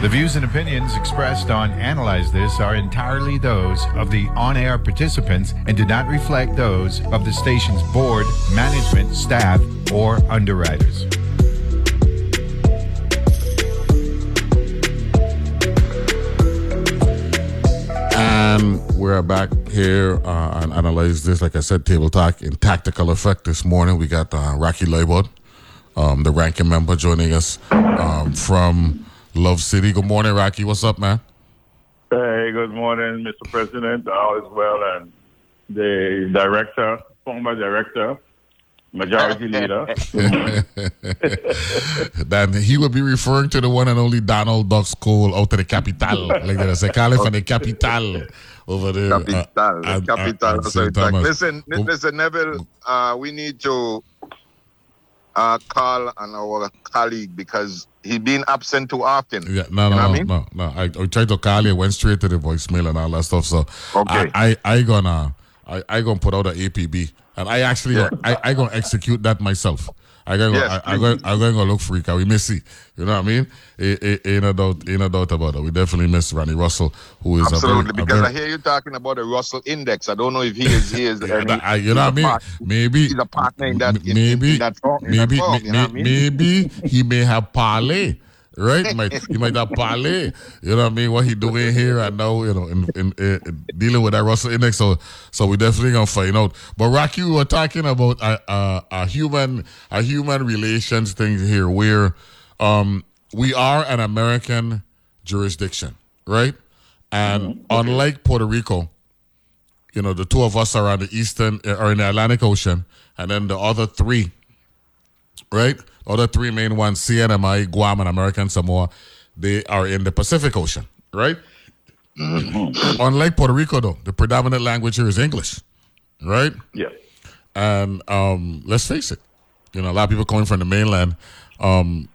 The views and opinions expressed on Analyze This are entirely those of the on air participants and do not reflect those of the station's board, management, staff, or underwriters. And we're back here uh, and analyze this. Like I said, table talk in tactical effect this morning. We got uh, Rocky Liburd, um, the ranking member, joining us um, from Love City. Good morning, Rocky. What's up, man? Hey, good morning, Mr. President. All is well, and the director, former director, majority leader. then he would be referring to the one and only Donald Duck School out of the capital. like they say, calling from the capital over there. Capital, uh, the and- capital. and So like, listen, Oh. listen, Neville. Uh, we need to uh, call on our colleague because he been absent too often. Yeah, no, no, what I no, mean? no, no. I, I tried to call you, went straight to the voicemail and all that stuff. So Okay. I, I, I gonna, I, I gonna put out an APB, and I actually, Yeah. I, I gonna execute that myself. I gonna, Yes, I, I gonna, I gonna go look freak. We miss it. You know what I mean? Ain't, ain't, ain't no doubt, ain't no doubt about it. We definitely miss Ronnie Russell, who is Absolutely, a very, a because very, I hear you talking about the Russell Index. I don't know if he is. He is. Yeah, any- I- you know what I mean? part- Maybe he's a partner in that. in- in- maybe in in that maybe form, may- you know I mean? maybe he may have parlay. Right, he might he might have parlay. You know what I mean? What he doing here? I know. You know, in, in, in dealing with that Russell Index. So so we definitely gonna find out. But Rocky, we were talking about a, a, a human a human relations thing here, where um we are an American jurisdiction, right? And unlike Puerto Rico, you know, the two of us are on the eastern uh, are in the Atlantic Ocean, and then the other three, right? Other three main ones, CNMI, Guam, and American Samoa, they are in the Pacific Ocean, right? Unlike Puerto Rico, though, the predominant language here is English, right? yeah. And um, let's face it, you know, a lot of people coming from the mainland, um,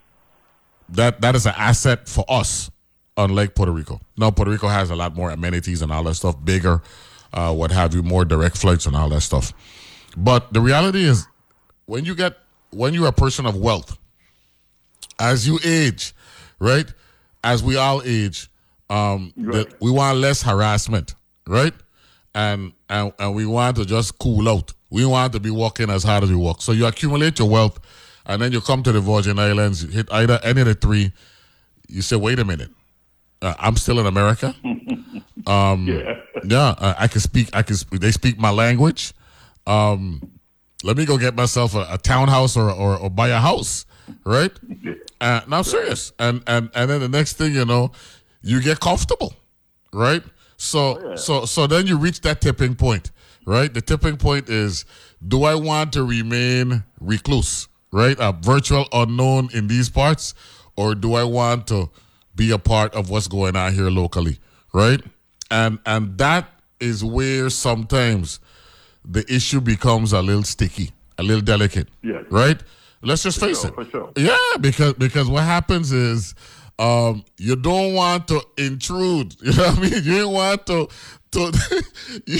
that that is an asset for us, unlike Puerto Rico. Now, Puerto Rico has a lot more amenities and all that stuff, bigger, uh, what have you, more direct flights and all that stuff. But the reality is, when you get when you're a person of wealth, as you age, right? As we all age, um, the- we want less harassment, right? And, and and we want to just cool out. We want to be working as hard as we work. So you accumulate your wealth, and then you come to the Virgin Islands, you hit either any of the three. You say, wait a minute, uh, I'm still in America. Yeah. Yeah, I, I can speak. I can. They speak my language. Um, let me go get myself a, a townhouse or, or or buy a house, right? Uh, now I'm serious. And and and then the next thing you know, you get comfortable, right? So so so then you reach that tipping point, right? The tipping point is: Do I want to remain recluse, right? A virtual unknown in these parts, or do I want to be a part of what's going on here locally, right? And and that is where sometimes the issue becomes a little sticky, a little delicate. Yes. Right? Let's just face sure, it. for sure. Yeah, because because what happens is um you don't want to intrude. You know what I mean? You don't want to to you,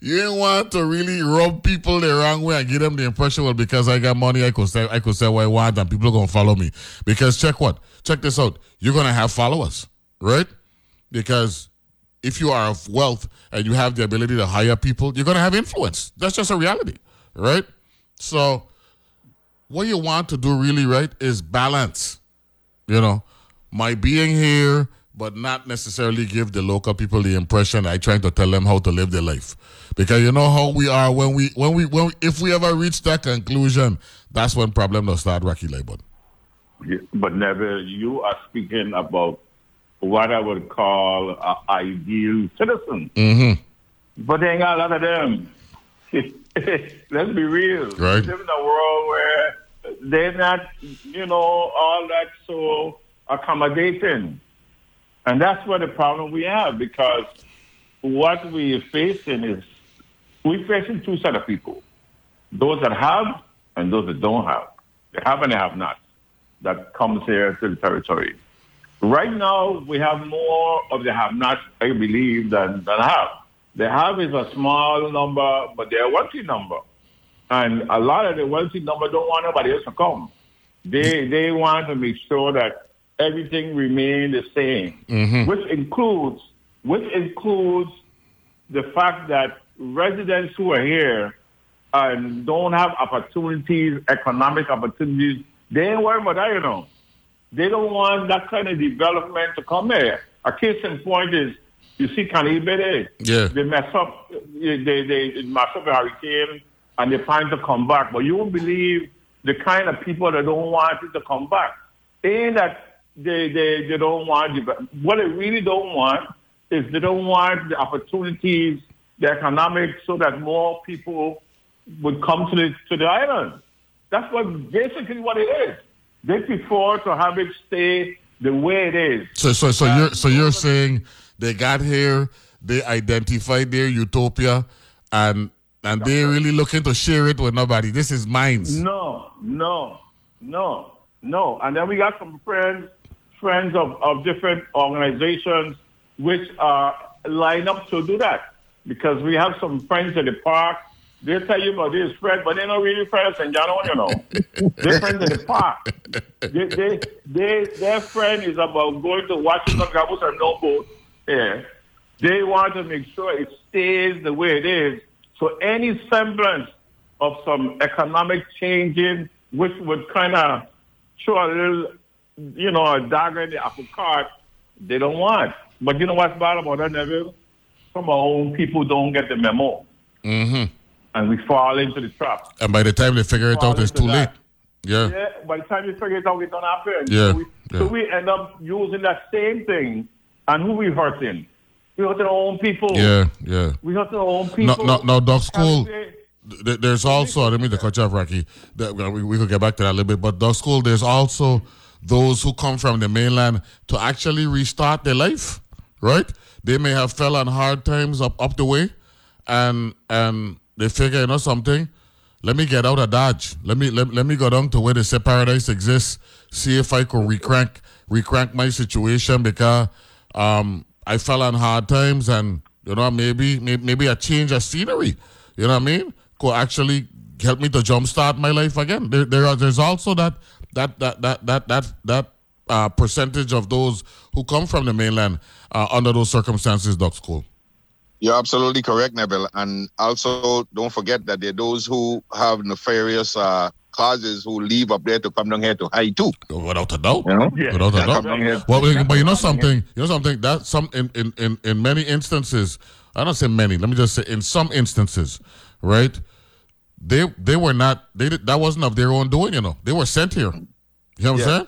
you don't want to really rub people the wrong way and give them the impression well because I got money I could say I could say what I want and people are gonna follow me. Because check what? Check this out. You're gonna have followers, right? Because if you are of wealth and you have the ability to hire people, you're going to have influence. That's just a reality, right? So, what you want to do really, right, is balance. You know, my being here, but not necessarily give the local people the impression I trying to tell them how to live their life. Because you know how we are when we when we when we, if we ever reach that conclusion, that's when problem will start Rocky Liburd. Yeah, But never you are speaking about what I would call an ideal citizen. Mm-hmm. But they ain't got a lot of them. Let's be real. Right. We live in a world where they're not, you know, all that so accommodating. And that's what the problem we have because what we're facing is we're facing two set of people. Those that have and those that don't have. They have and they have not. That comes here to the territory. Right now, we have more of the have-nots, I believe, than, than have. The have is a small number, but they're a wealthy number. And a lot of the wealthy number don't want nobody else to come. They they want to make sure that everything remain the same, mm-hmm. which includes which includes the fact that residents who are here and don't have opportunities, economic opportunities, they ain't worried about that, you know. They don't want that kind of development to come here. A case in point is, you see Caneel Bay. Yeah. They mess up, they, they, they mess up a hurricane and they plan to come back. But you won't believe the kind of people that don't want it to come back. Ain't that they, they, they don't want, deve- what they really don't want is they don't want the opportunities, the economics, so that more people would come to the, to the island. That's what basically what it is. They prefer to have it stay the way it is. So so so uh, you're so you're saying they got here, they identified their utopia, and and they're really looking to share it with nobody. This is mine. No, no, no, no. And then we got some friends, friends of, of different organizations which are lined up to do that. Because we have some friends at the park. They tell you about this friend, but they're not really friends and you know, you know. they're friends at the park. They, they, they, their friend is about going to Washington Gabos and no boat. Yeah. They want to make sure it stays the way it is. So any semblance of some economic changing, which would kind of show a little, you know, a dagger in the apple cart, they don't want. But you know what's bad about that, Neville? Some of our own people don't get the memo. Mm-hmm. And we fall into the trap. And by the time they figure it out, it's too late. Yeah. Yeah, by the time you figure it out, it don't happen. Yeah, So we, yeah. so we end up using that same thing. And who we hurting? We hurting our own people. Yeah, yeah. We hurting our own No, people. no, no, Doc School. There's also, I mean to cut you off, Rocky. That- We, we could get back to that a little bit, but Doc School, there's also those who come from the mainland to actually restart their life, right? They may have fell on hard times up, up the way, and and they figure, you know something, let me get out of Dodge. Let me let, let me go down to where they say paradise exists, see if I could recrank recrank my situation because um I fell on hard times and you know maybe maybe, maybe a change of scenery. You know what I mean? Could actually help me to jumpstart my life again. There, there are there's also that that that that that that that uh, percentage of those who come from the mainland uh, under those circumstances, Doc School. You're absolutely correct, Neville. And also, don't forget that there are those who have nefarious uh, clauses who leave up there to come down here to hide too. Without a doubt. You know? Yeah. Without a doubt. come down here- Well, they but you know something. here- You know something. That some in, in in in many instances. I don't say many. Let me just say in some instances, right? They they were not. They did, that wasn't of their own doing. You know, they were sent here. You know what Yeah. I'm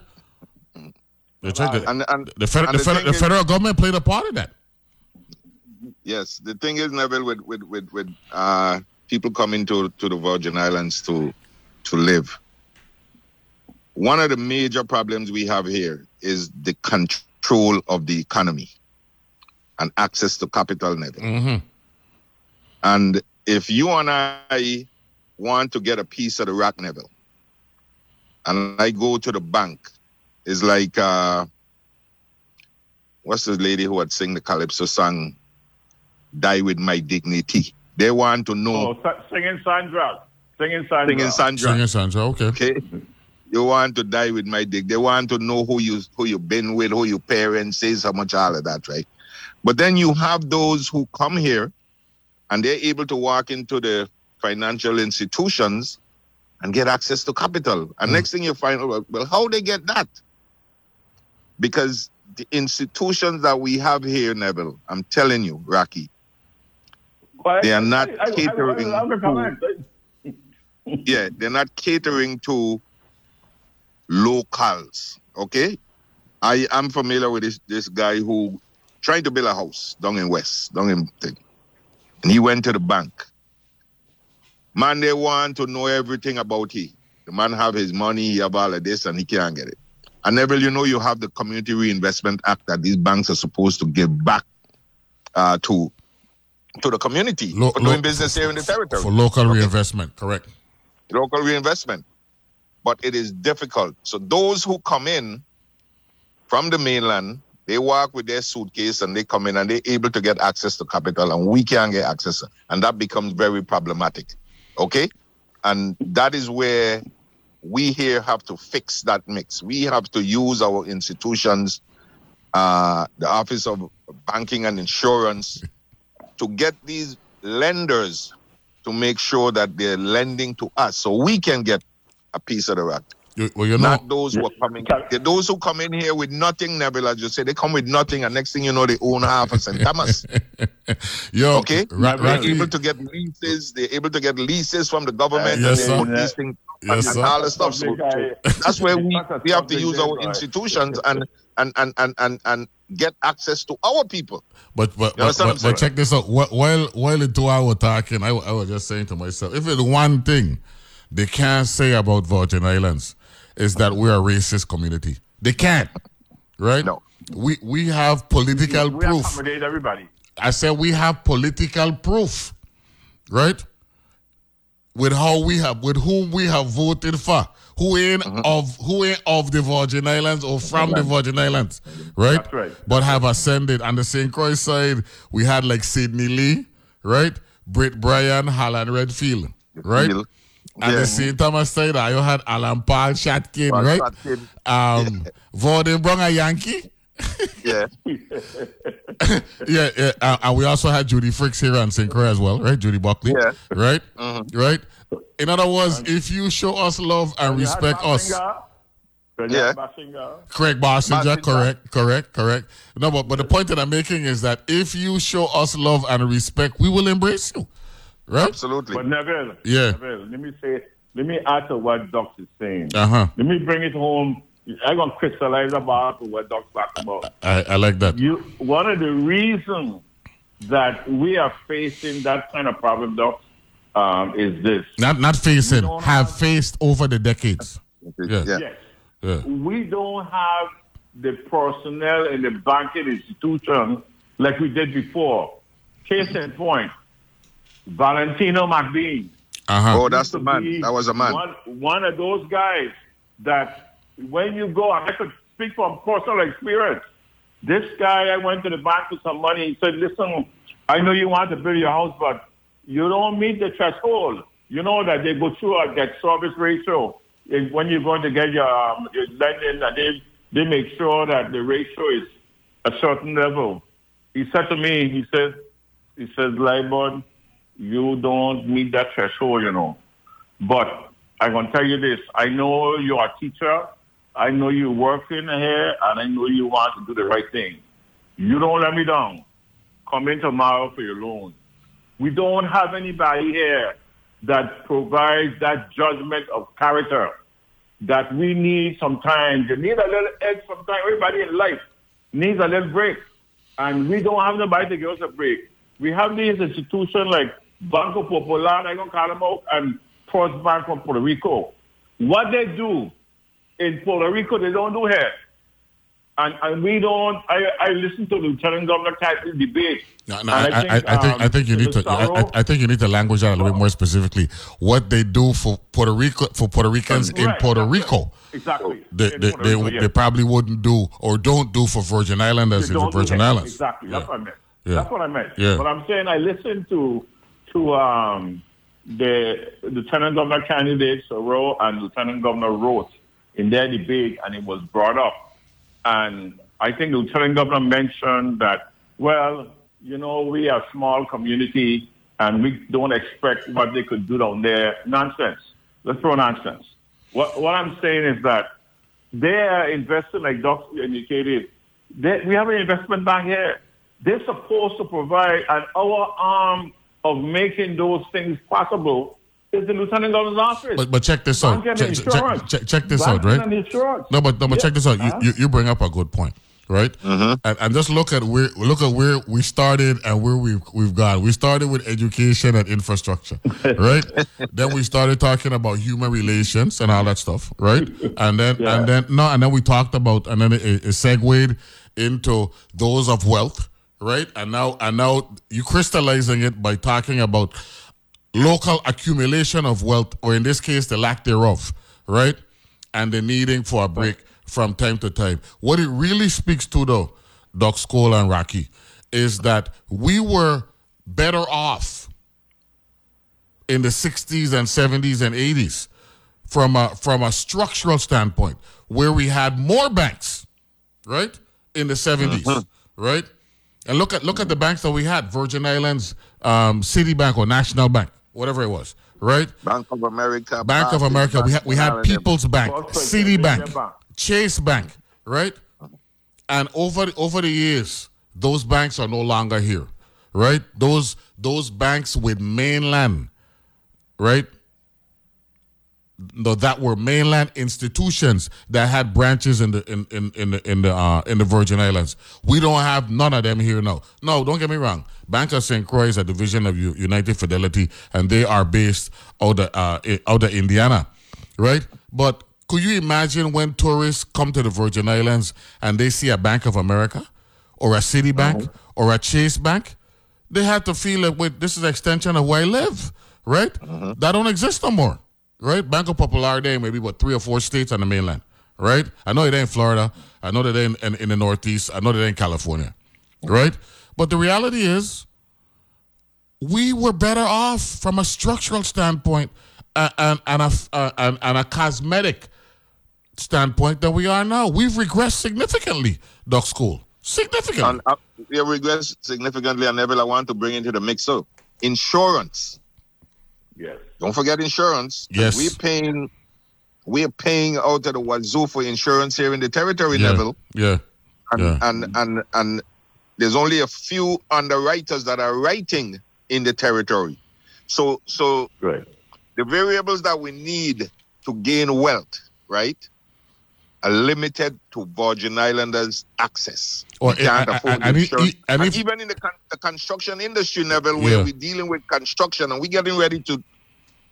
saying? They check the, And, and, the, federal, and the, federal, thing the is- federal government played a part in that. Yes, the thing is, Neville, with with with, with uh, people coming to, to the Virgin Islands to to live, one of the major problems we have here is the control of the economy and access to capital, Neville. Mm-hmm. And if you and I want to get a piece of the rock, Neville, and I go to the bank, it's like uh, what's the lady who had sing the calypso song, "Die with My Dignity." They want to know Oh, singing Sandra. Singing Sandra. singing Sandra. Singing Sandra. Okay. Okay. You want to die with my dick. They want to know who you who you been with, who your parents is, how much all of that, right? But then you have those who come here and they're able to walk into the financial institutions and get access to capital. And Mm. next thing you find out, well, how they get that? Because the institutions that we have here, Neville, I'm telling you, Rocky, But They are not I- catering I to- yeah, they're not catering to locals. Okay, I am familiar with this this guy who trying to build a house down in West, down in thing, and he went to the bank. Man, they want to know everything about he. The man have his money, he have all of this, and he can't get it. And Neville, you know, you have the Community Reinvestment Act that these banks are supposed to give back uh, to to the community Lo- for lo- doing business here in the territory For local reinvestment. Correct. local reinvestment. But it is difficult. So those who come in from the mainland, they walk with their suitcase and they come in and they're able to get access to capital and we can't get access. And that becomes very problematic. Okay? And that is where we here have to fix that mix. We have to use our institutions, uh, the Office of Banking and Insurance, to get these lenders to make sure that they're lending to us so we can get a piece of the rat. Well, you know, Not those who are coming. they're those who come in here with nothing, Neville, as you say, they come with nothing, and next thing you know, they own half of St. Thomas. yo, Okay? right, they're Rocky, able to get leases. They're able to get leases from the government. Yes, and sir. they put these things Yes, and sir. all the stuff. So, that's where we, we have to use our institutions and and, and, and, and and get access to our people. But but, You but, but, but check this out. While while the two hour talking, I, I was just saying to myself, if it's one thing they can't say about Virgin Islands is that we're a racist community. They can't, right? No. We we have political we proof. accommodate everybody. I said we have political proof, right? With how we have, with whom we have voted for, who ain't Mm-hmm. of who ain't of the Virgin Islands or from the Virgin Islands, right? That's right. But have ascended. On the St. Croix side, we had like Sidney Lee, right? Britt Bryan, Holland Redfield, right? Feel- And Yeah. the St. Thomas side, I had Alan Paul Shatkin, Paul right? Shatkin. Um, Vorden Brong a Yankee. Yeah. Yeah, yeah. Uh, and we also had Judy Fricks here on St. Croix as well, right? Judy Buckley. Yeah. Right? Right? In other words, if you show us love and respect us, Barshinger. You had Yeah. Barshinger. Craig Barshinger, Barshinger. correct, correct, correct. No, but, but the point that I'm making is that if you show us love and respect, we will embrace you. Right? Absolutely. But Neville, Yeah. Neville, let me say, let me add to what Doc is saying. Uh huh. Let me bring it home. I'm gonna crystallize about what Doc's talking about. I, I like that. You, one of the reasons that we are facing that kind of problem, Doc, um, is this. Not not facing, have have- faced over the decades. Yeah. yeah. Yes. Yeah. we don't have the personnel in the banking institution like we did before. Case in point, Valentino McBean. Uh huh. Oh, that's the man. That was a man. One, one of those guys that when you go, I could speak from personal experience. This guy, I went to the bank with some money. He said, listen, I know you want to build your house, but you don't meet the threshold. You know that they go through a debt service ratio. If- When you're going to get your, um, your lending, and they, they make sure that the ratio is a certain level. He said to me, he says, he says, Libon, you don't meet that threshold, you know. But I'm going to tell you this. I know you're a teacher. I know you're working here, and I know you want to do the right thing. You don't let me down. Come in tomorrow for your loan. We don't have anybody here that provides that judgment of character that we need sometimes. You need a little edge sometimes. Everybody in life needs a little break. And we don't have nobody to give us a break. We have these institutions like Banco Popular, I'm going to call them out, and First Bank from Puerto Rico. What they do in Puerto Rico, they don't do here. And, and we don't, I, I listen to the Lieutenant Governor Cathy's debate. No, no, I, I, I, think I um, think you need to I, Sorrow- I- I think you need to language that a little bit more specifically. What they do for Puerto Rico for Puerto Ricans in Right, Puerto. Rico, Exactly. they they, they, they probably wouldn't do or don't do for Virgin Islanders in Virgin. Islands. Exactly. That's what I meant. Yeah. That's what I meant. Yeah. But I'm saying I listened to to um, the Lieutenant Governor candidates Rowe and Lieutenant Governor Roth in their debate, and it was brought up. And I think the Lieutenant Governor mentioned that, well, you know, we are a small community and we don't expect what they could do down there. Nonsense. Let's throw nonsense. What, what I'm saying is that they are investing, like Doc indicated. They, we have an investment bank here. They're supposed to provide, and our arm of making those things possible is the Lieutenant Governor's office. But but check this out. Check, check, insurance. check, check this out, right? No, but no, but Yeah. check this out. You, Huh? you you bring up a good point, right? Mm-hmm. And, and just look at where look at where we started and where we've we've gone. We started with education and infrastructure, right? then we started talking about human relations and all that stuff, right? And then Yeah. and then no, and then we talked about and then it, it segued into those of wealth, right? And now and now you crystallizing it by talking about local accumulation of wealth, or in this case, the lack thereof, right? And the needing for a break from time to time. What it really speaks to, though, Doc Skoll and Rocky, is that we were better off in the 60s and 70s and 80s from a from a structural standpoint, where we had more banks, right, in the 70s Mm-hmm. right? And look at look at the banks that we had: Virgin Islands, um, Citibank, or National Bank, whatever it was, right? Bank of America. Bank of Barclays, America. We had we had Bank of Ireland. People's Bank, First Citibank, Bank. Bank. Chase Bank, right? And over over the years, those banks are no longer here, right? Those those banks with mainland, right? No, that were mainland institutions that had branches in the in in in the in the uh, in the Virgin Islands. We don't have none of them here now. No, don't get me wrong. Bank of St. Croix is a division of United Fidelity, and they are based out of uh, out of Indiana, right? But could you imagine when tourists come to the Virgin Islands and they see a Bank of America, or a Citibank, or a Chase Bank? They have to feel like, wait, this is an extension of where I live, right? That don't exist no more, right? Banco Popular, they maybe what three or four states on the mainland, right? I know it ain't Florida. I know that they in, in, the Northeast. I know that they in California, right? But the reality is, we were better off from a structural standpoint uh, and, and, a, uh, and, and a cosmetic standpoint than we are now. We've regressed significantly, Doc School. Significantly. And uh, we regress significantly, and Neville, I want to bring into the mix so insurance. Yes. Don't forget insurance. Yes. We're paying we're paying out of the wazoo for insurance here in the territory, yeah. Neville. Yeah. And, Yeah. and and and there's only a few underwriters that are writing in the territory. So so Right. the variables that we need to gain wealth, right, are limited to Virgin Islanders' access. Or- we can't and- afford and- and insurance. and if- even in the, con- the construction industry level, where Yeah. we're dealing with construction and we're getting ready to,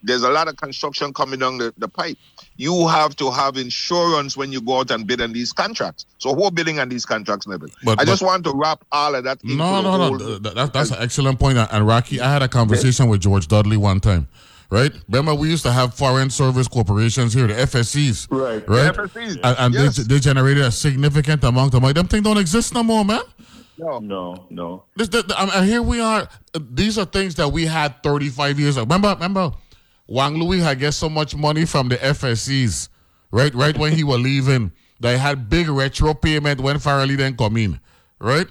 there's a lot of construction coming down the, the pipe. You have to have insurance when you go out and bid on these contracts. So who are bidding on these contracts, Neville? But- I just but- want to wrap all of that No, no, no. whole- th- th- that- that's an excellent point. And Rocky, I had a conversation with George Dudley one time, right? Remember, we used to have foreign service corporations here, the FSCs, Right. Right. The FSCs, And, and yes. they, they generated a significant amount of money. Them things don't exist no more, man. No. No, no. This, th- th- and here we are. These are things that we had 35 years ago. Remember, remember, Juan Luis had get so much money from the FSCs, right? Right when he was leaving, they had big retro payment when Farrelly then come in, right?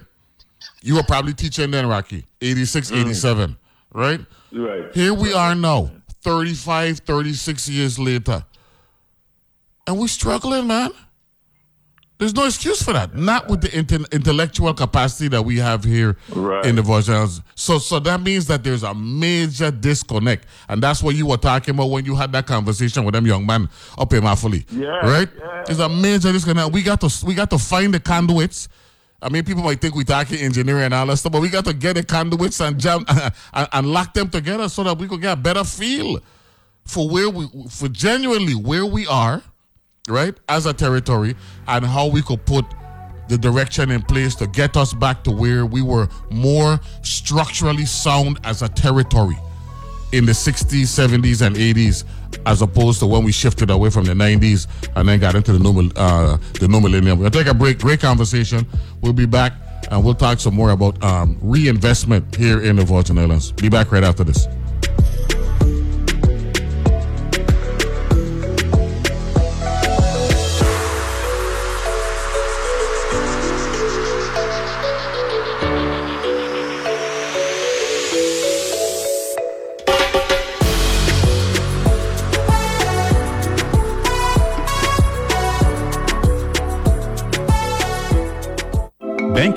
You were probably teaching then, Rocky, 86, mm. 87, right? Right. Here we are now, 35, 36 years later. And we're struggling, man. There's no excuse for that. Not with the inte- intellectual capacity that we have here Right. in the Virgin Islands. So, so that means that there's a major disconnect, and that's what you were talking about when you had that conversation with them young man up in Mafolie. Yeah, right. yeah. There's a major disconnect. We got to we got to find the conduits. I mean, people might think we talking engineering and all that stuff, but we got to get the conduits and jam and, and lock them together so that we could get a better feel for where we for genuinely where we are, right, as a territory, and how we could put the direction in place to get us back to where we were more structurally sound as a territory in the 60s, 70s, and 80s, as opposed to when we shifted away from the 90s and then got into the new, uh, the new millennium. We'll take a break. Great conversation. We'll be back and we'll talk some more about um, reinvestment here in the Virgin Islands. Be back right after this.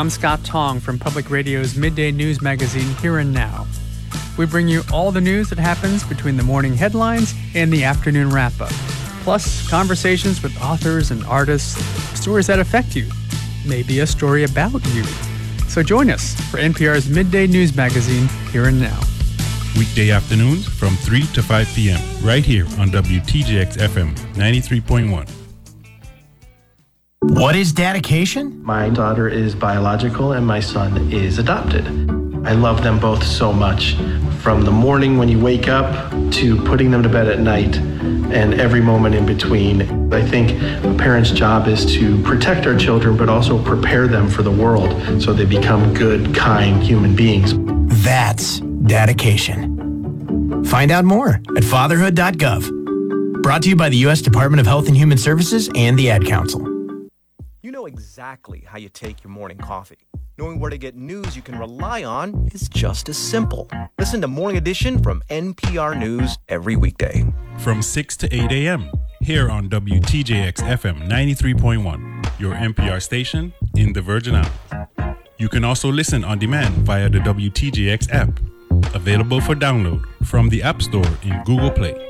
I'm Scott Tong from Public Radio's midday news magazine Here and Now. We bring you all the news that happens between the morning headlines and the afternoon wrap up, plus conversations with authors and artists, stories that affect you, maybe a story about you. So join us for NPR's midday news magazine Here and Now. weekday afternoons from 3 to 5 p.m. right here on WTJX FM 93.1. What is dedication? My daughter is biological and my son is adopted. I love them both so much. From the morning when you wake up to putting them to bed at night and every moment in between. I think a parent's job is to protect our children, but also prepare them for the world so they become good, kind human beings. That's dedication. Find out more at fatherhood.gov. Brought to you by the U.S. Department of Health and Human Services and the Ad Council. Exactly how you take your morning coffee. Knowing where to get news you can rely on is just as simple. Listen to Morning Edition from NPR News every weekday. From 6 to 8 a.m. here on WTJX FM 93.1, your NPR station in the Virgin Islands. You can also listen on demand via the WTJX app, available for download from the App Store in Google Play.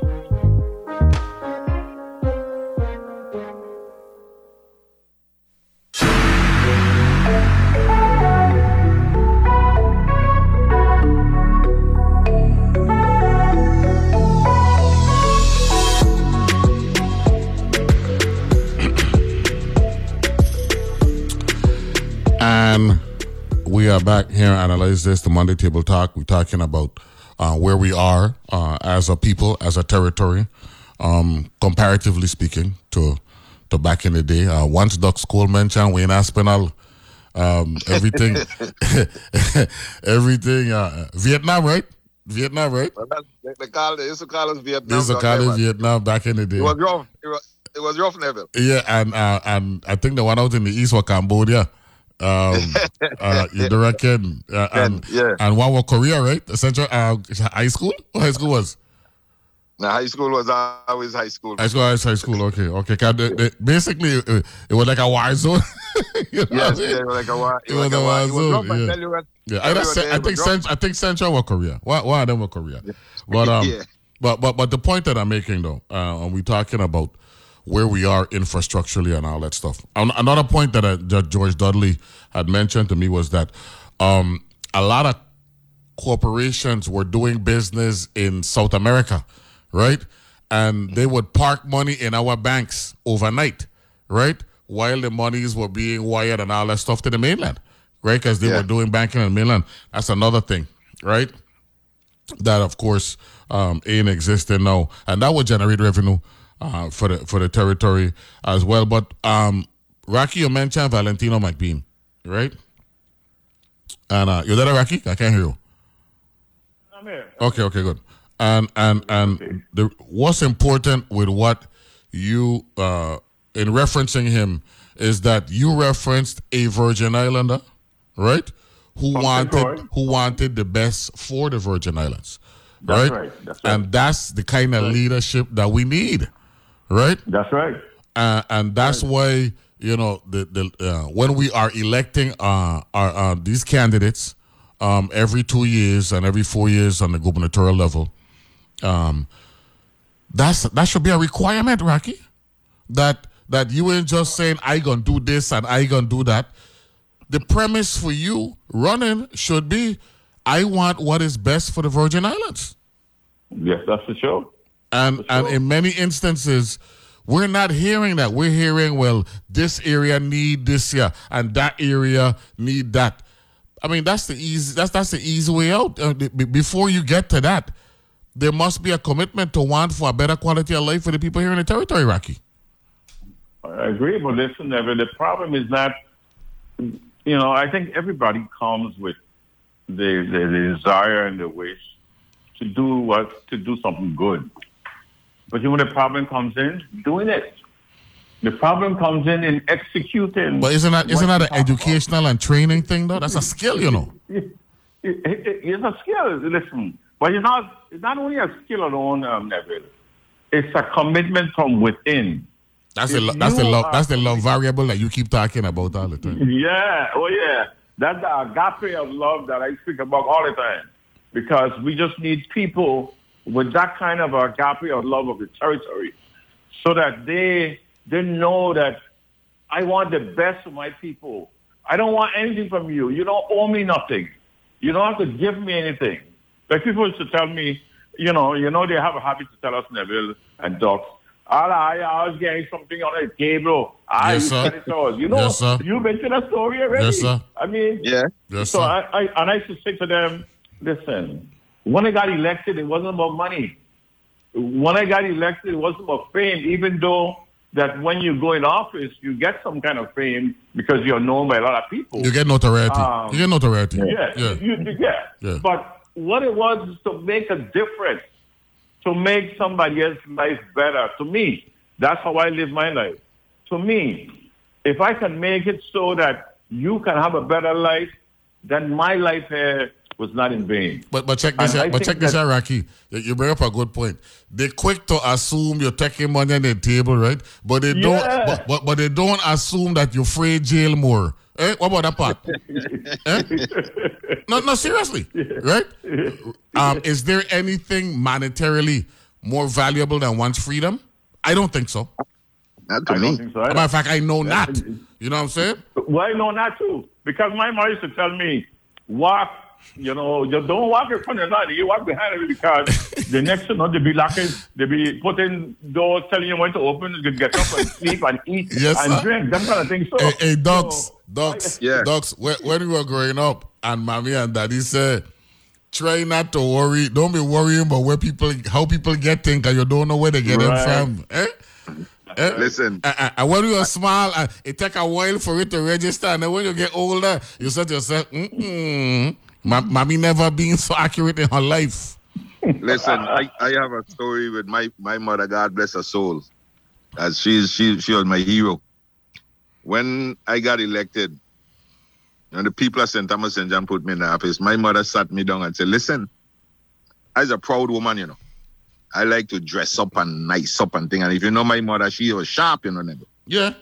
We are back here analyze this, the Monday Table Talk. We're talking about uh, where we are uh, as a people, as a territory, um, comparatively speaking to to back in the day. Uh, once Doug School mentioned Wayne Aspinall, um, everything, everything, uh, Vietnam, right? Vietnam, right? Well, They, they call it, they used to call us Vietnam. This is a back kind then, of man. Vietnam back in the day. It was rough. It was, it was rough, Neville. Yeah, and uh, and I think the one out in the east was Cambodia. Um, uh, you reckon? Uh, and Yeah. and one was Korea, right? The central uh, high school. What high school was? Now, high school was always high school. High school, high high school. Okay, okay. they- they- basically, it, it was like a war zone. you know what I mean? yeah, it was like a war. It was a war zone, rough, yeah. what. Yeah, I, there I think. Cent- I think Central was Korea. One of them was Korea. But um, Yeah. but but but the point that I'm making though, uh, and we talking about where we are infrastructurally and all that stuff. Another point that, uh, that George Dudley had mentioned to me was that um, a lot of corporations were doing business in South America, right? And they would park money in our banks overnight, right? While the monies were being wired and all that stuff to the mainland, right? Because they Yeah. were doing banking in the mainland. That's another thing, right? That of course um, ain't existing now, and that would generate revenue uh, for the for the territory as well. But um, Rocky, you mentioned Valentino McBean, right? And uh, you there, Rocky? I can't hear you. I'm here. Okay, okay, good. And and and the what's important with what you uh in referencing him is that you referenced a Virgin Islander, right? Who wanted who wanted the best for the Virgin Islands. right? That's right, that's right. And that's the kind of leadership that we need. Right? That's right. uh, and that's why you know the the uh, when we are electing uh, our, uh, these candidates um, every two years and every four years on the gubernatorial level, um, that's that should be a requirement, Rocky. That that you ain't just saying I gonna do this and I gonna do that. The premise for you running should be I want what is best for the Virgin Islands. Yes, that's for sure. And and in many instances, we're not hearing that. We're hearing, well, this area need this year, and that area need that. I mean, that's the easy. That's that's the easy way out. Uh, be- before you get to that, there must be a commitment to want for a better quality of life for the people here in the territory, Rocky. I agree, but listen, Evan, the problem is not, you know, I think everybody comes with the, the, the desire and the wish to do what, to do something good. But you know, when the problem comes in, doing it. The problem comes in in executing. But isn't that isn't that an talk about. educational and training thing though? That's a skill, you know. It- it- it- it's a skill. Listen, but it's not. It's not only a skill alone, um, Neville. It's a commitment from within. That's the If lo- that's the love that's the love variable that you keep talking about all the time. Yeah, oh yeah. That's the agape of love that I speak about all the time. Because we just need people with that kind of agape of love of the territory so that they they know that I want the best for my people. I don't want anything from you. You don't owe me nothing. You don't have to give me anything. Like people used to tell me, you know, you know, they have a habit to tell us Neville and Doc. All I, I was getting something on the table. I Yes, used sir. to it to us. You know, Yes, sir. you've been to that story already. Yes, sir. I mean, Yeah. Yes, so sir. I, I and I used to say to them, listen, when I got elected, it wasn't about money. When I got elected, it wasn't about fame, even though that when you go in office, you get some kind of fame because you're known by a lot of people. You get notoriety. Um, you get notoriety. Yeah, Yeah. You, you- yeah. Yeah. But what it was is to make a difference, to make somebody else's life better. To me, that's how I live my life. To me, if I can make it so that you can have a better life, then my life here was not in vain. But but check this And I out. But check this out, Rocky. You- You bring up a good point. They're quick to assume you're taking money on the table, right? But they don't. Yeah. But, but but they don't assume that you're free jail more. Eh? What about that part? eh? No, no, seriously, right? Um, is there anything monetarily more valuable than one's freedom? I don't think so. Not to I me. don't think so. As a either. matter of fact, I know not. You know what I'm saying? Why know not too? Because my mother used to tell me, walk, you know, you don't walk in front of nobody, you walk behind it because the next thing you know, they be locking, they be putting doors, telling you when to open, you get up and sleep and eat Yes, and sir. drink, them kind of things. So, Hey, hey dogs, so, dogs, Yeah. dogs. When, when we were growing up, and mommy and daddy said, "Try not to worry. Don't be worrying about where people, how people get things, and you don't know where they get Right. them from." Eh? Eh? Listen, and when you are small, uh, it take a while for it to register, and then when you get older, you say to yourself, "Mm-mm, Ma- mommy never been so accurate in her life." listen. I, I have a story with my, my mother. God bless her soul. As she's she she was my hero. When I got elected, and the people of St. Thomas St. John put me in the office, my mother sat me down and said, "Listen, I's a proud woman, you know. I like to dress up and nice up and thing. And if you know my mother, she was sharp, you know. Never. Yeah.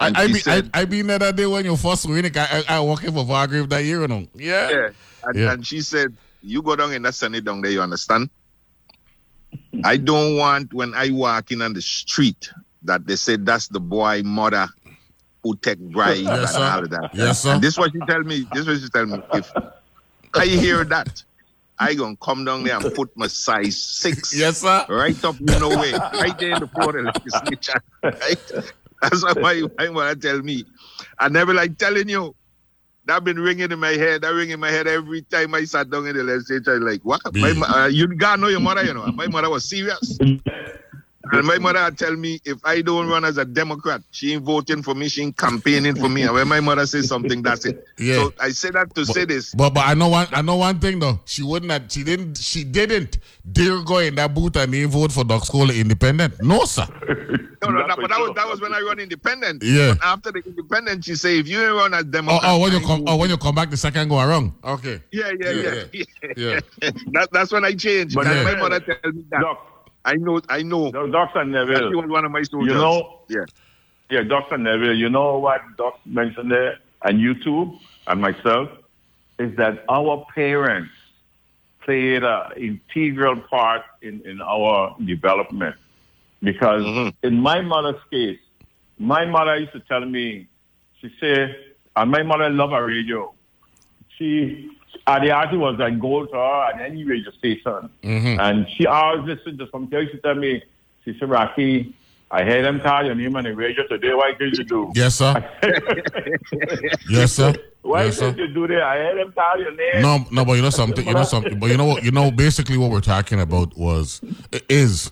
I, I, be, said- I, I been there that day when you first win it. I, I, I working for Vargrave that year, you know. Yeah. Yeah. And, Yeah. and she said, You go down in that sunny down there, you understand? I don't want when I walk in on the street that they say that's the boy mother who take bribes Yes, and all of that. Yes, sir. And this is what she tell me. This is what she tell me. If I hear that, I gonna come down there and put my size six Yes, sir. right up in know way, right there in the floor of the legislature. Right? That's what my, my mother tell me. I never like telling you. That been ringing in my head. That ring in my head every time I sat down in the legislature. Like, what? My, Be- uh, you gotta know your mother, you know. My mother was serious. And my mother tell me if I don't run as a Democrat, she ain't voting for me, she ain't campaigning for me. And when my mother says something, that's it. Yeah. So I say that to say this. But but I know one I know one thing though. She wouldn't have, she didn't she didn't dare go in that booth and didn't vote for Doc Scholar independent. No sir. No, no, That's that, but that was that was when I run independent. Yeah. But after the independent, she say if you ain't run as Oh, oh Democrat, oh oh when you come oh when you come back the second go around. Okay. Yeah, yeah, yeah. Yeah, yeah. Yeah. that, that's when I changed. But yeah. my mother tell me that. Doc, I know, I know. Doc- Dr. Neville, she was one of my soldiers. you know, yeah. Yeah, Dr. Neville, you know what Doc mentioned there, and you too, and myself, is that our parents played an integral part in, in our development. Because Mhm. in my mother's case, my mother used to tell me, she said, and my mother loved her radio. She, uh, the artist was like go to her at any radio station. Mhm. And she always listened to some things. She tell me, she said, Rocky, I heard them call your name on the radio today. Why did you do? Yes sir. Yes sir. Why Yes, did you do that? I heard them call your name. No, no, but you know something. You know something. But you know what? You know basically what we're talking about was is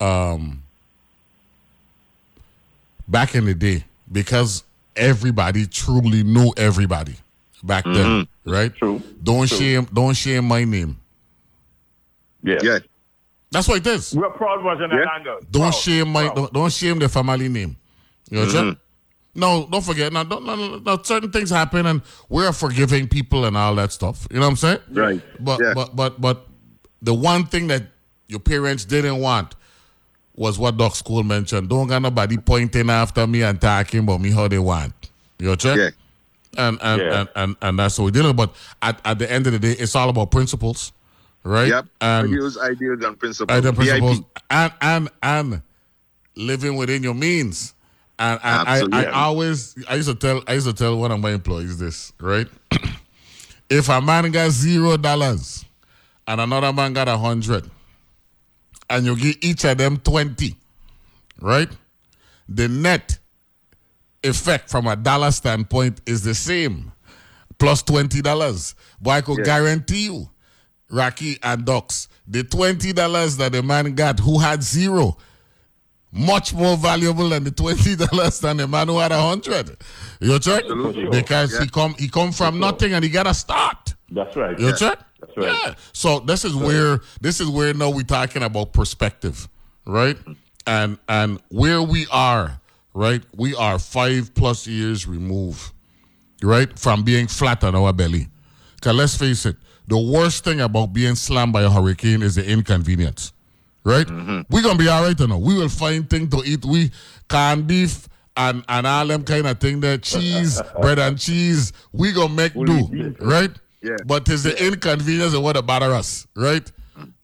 um back in the day because everybody truly knew everybody back mm-hmm. then, right? True. Don't True. shame. Don't shame my name. Yeah. Yeah. That's what it is. We're proud was in Yeah. anger. Don't Proud. shame my. Don't, don't shame the family name. You know what I'm? No, don't forget. Now, don't, no, no, no, certain things happen, and we're forgiving people and all that stuff. You know what I'm saying? Right. But Yeah. but but but the one thing that your parents didn't want was what Doc School mentioned. Don't got nobody pointing after me and talking about me how they want. You know what I'm Yeah. saying? And and, Yeah. and and and that's what we dealing. with. But at, at the end of the day, it's all about principles, right? Yep. And Ideals, ideals, and principles. the principles and and and living within your means. And, and I. I always I used to tell I used to tell one of my employees this, right? if a man got zero dollars and another man got a hundred, and you give each of them twenty, right? The net effect from a dollar standpoint is the same, plus twenty dollars. But I could guarantee you, Rocky and Docs, the twenty dollars that the man got who had zero, much more valuable than the twenty dollars than the man who had a hundred. You check Absolutely. because he come he come from nothing and he got a start. That's right. You yeah. check? That's right. Yeah. So this is where this is where now we're talking about perspective, right? Mm. And and where we are, right? We are five plus years removed, right, from being flat on our belly. Cause let's face it, the worst thing about being slammed by a hurricane is the inconvenience. Right? Mm-hmm. We're gonna be all right or no. We will find things to eat. We canned beef and, and all them kind of thing there, cheese, bread and cheese. We gonna make do, right? Yeah. But it's the inconvenience of what bother us, right?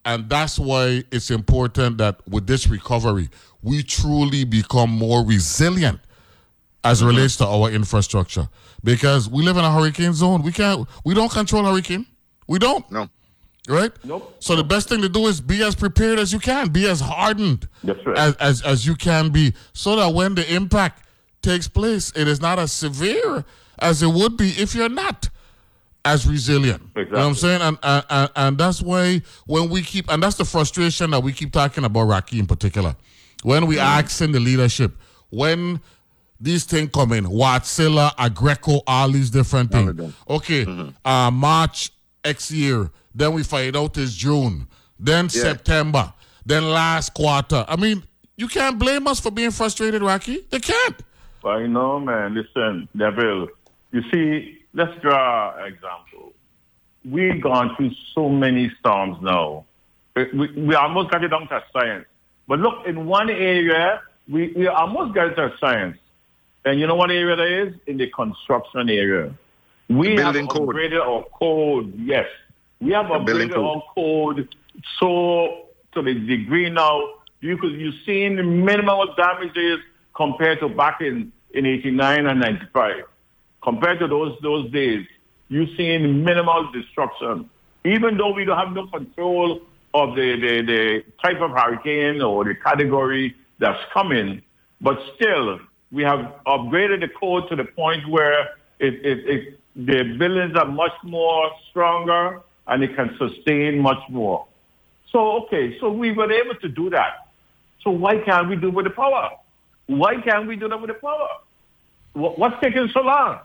And that's why it's important that with this recovery, we truly become more resilient as it mm-hmm. relates to our infrastructure. Because we live in a hurricane zone. We can't we don't control hurricane. We don't. No. Right? Nope. So the best thing to do is be as prepared as you can, be as hardened That's right. as, as as you can be, so that when the impact takes place, it is not as severe as it would be if you're not as resilient. You know what I'm saying? And, and and that's why when we keep and that's the frustration that we keep talking about Rocky in particular. When we ask in the leadership, when these things come in, Wärtsilä, Aggreko, all these different things. Okay, uh, March X year, then we find out it's June, then September, then last quarter. I mean, you can't blame us for being frustrated, Rocky. You can't. I know, man. Listen, Neville. You see, let's draw an example. We've gone through so many storms now. We, we, almost got it down to science. But look, in one area, we, we almost got it to science. And you know what area that is? In the construction area. We have upgraded our code, yes. We have building upgraded code. our code so to the degree now you could you've seen the minimal damages compared to back in, in 89 and 95. Compared to those those days, you've seen minimal destruction. Even though we don't have no control of the, the, the type of hurricane or the category that's coming, but still, we have upgraded the code to the point where it, it, it, the buildings are much more stronger and it can sustain much more. So, okay, so we were able to do that. So why can't we do it with the power? Why can't we do that with the power? What's taking so long?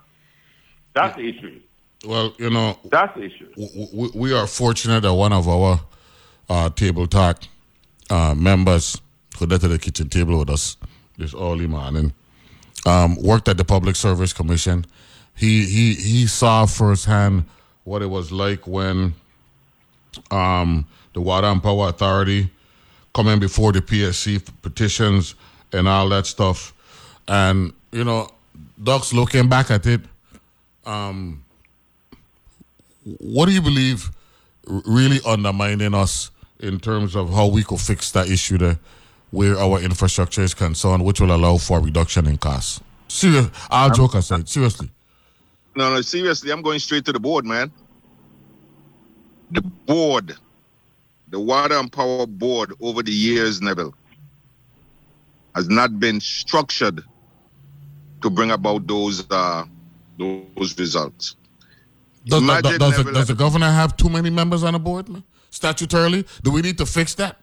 That's the issue. Well, you know, That's the issue. w- w- we are fortunate that one of our uh, table talk uh, members who led to the kitchen table with us this early morning um, worked at the Public Service Commission. He he he saw firsthand what it was like when um, the Water and Power Authority coming before the PSC for petitions and all that stuff. And you know, Doc's looking back at it. Um, what do you believe really undermining us in terms of how we could fix that issue there, where our infrastructure is concerned, which will allow for reduction in costs? Serious, I'll joke aside. Seriously, No, no, seriously, I'm going straight to the board, man. The board, the Water and Power Board over the years, Neville, has not been structured to bring about those uh, those results. does, the, Imagine does, the, level does the governor have too many members on the board. Statutorily, do we need to fix that?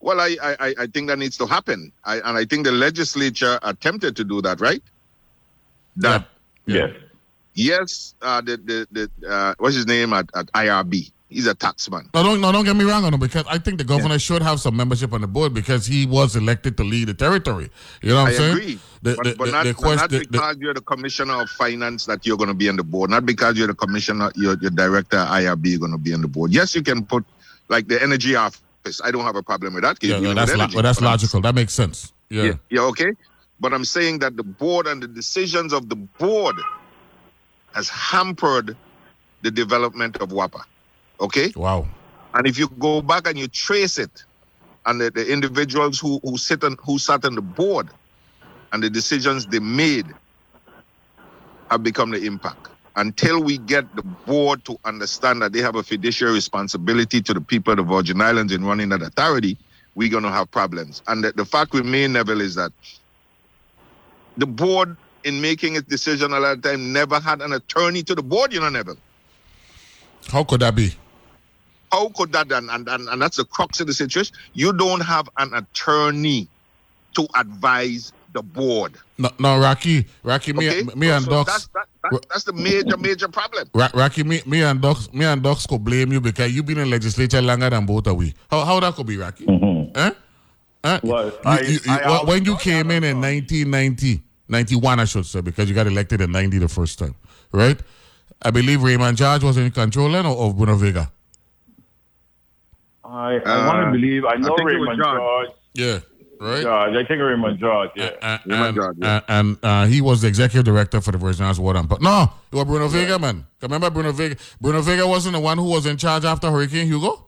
Well, I, I, I- I think that needs to happen. I, and I think the legislature attempted to do that, right? That, Yes. yes, uh, the, the, the, uh, what's his name at, at IRB? He's a taxman. No, don't no, don't get me wrong on him because I think the governor should have some membership on the board because he was elected to lead the territory. You know what I I'm saying? agree. The, but, the, but the- not, the but quest- not because you're the commissioner of finance that you're going to be on the board. Not because you're the commissioner, you're your director IRB, you're going to be on the board. Yes, you can put like the energy office. I don't have a problem with that. yeah, You're that's lo- well, that's logical. That makes sense. Yeah. Yeah, yeah, okay. But I'm saying that the board and the decisions of the board has hampered the development of WAPA. Okay? Wow. And if you go back and you trace it, and the, the individuals who, who sit on who sat on the board and the decisions they made have become the impact. until we get the board to understand that they have a fiduciary responsibility to the people of the Virgin Islands in running that authority, we're going to have problems. And the, the fact me, Neville, is that the board, in making its decision a lot of time, never had an attorney to the board, you know, Neville. How could that be? How could that, and, and, and, and that's the crux of the situation. You don't have an attorney to advise the board. No, no, Rocky, Rocky, me, Okay? me and so Docs, That's, that, that, that's the major, major problem. Ra- Rocky, me, me and Docs, me and Docs could blame you because you've been in legislature longer than both of we. How, how that could be, Rocky? Eh? Eh? Well, You- I- you- you- I wh- when you also- came in in 1990, 91, I should say, because you got elected in 90 the first time, right? I believe Raymond George was in control then or of Bruno Vega. I, I want Uh, to believe. I know think it was Raymond George. George. Yeah, right? George. I think Raymond George. Yeah. and, Raymond and, George, yeah. and, and, uh, he was the executive director for the Virgin Islands Water. But no, it was Bruno Vega, man. Remember Bruno Vega? Bruno Vega wasn't the one who was in charge after Hurricane Hugo.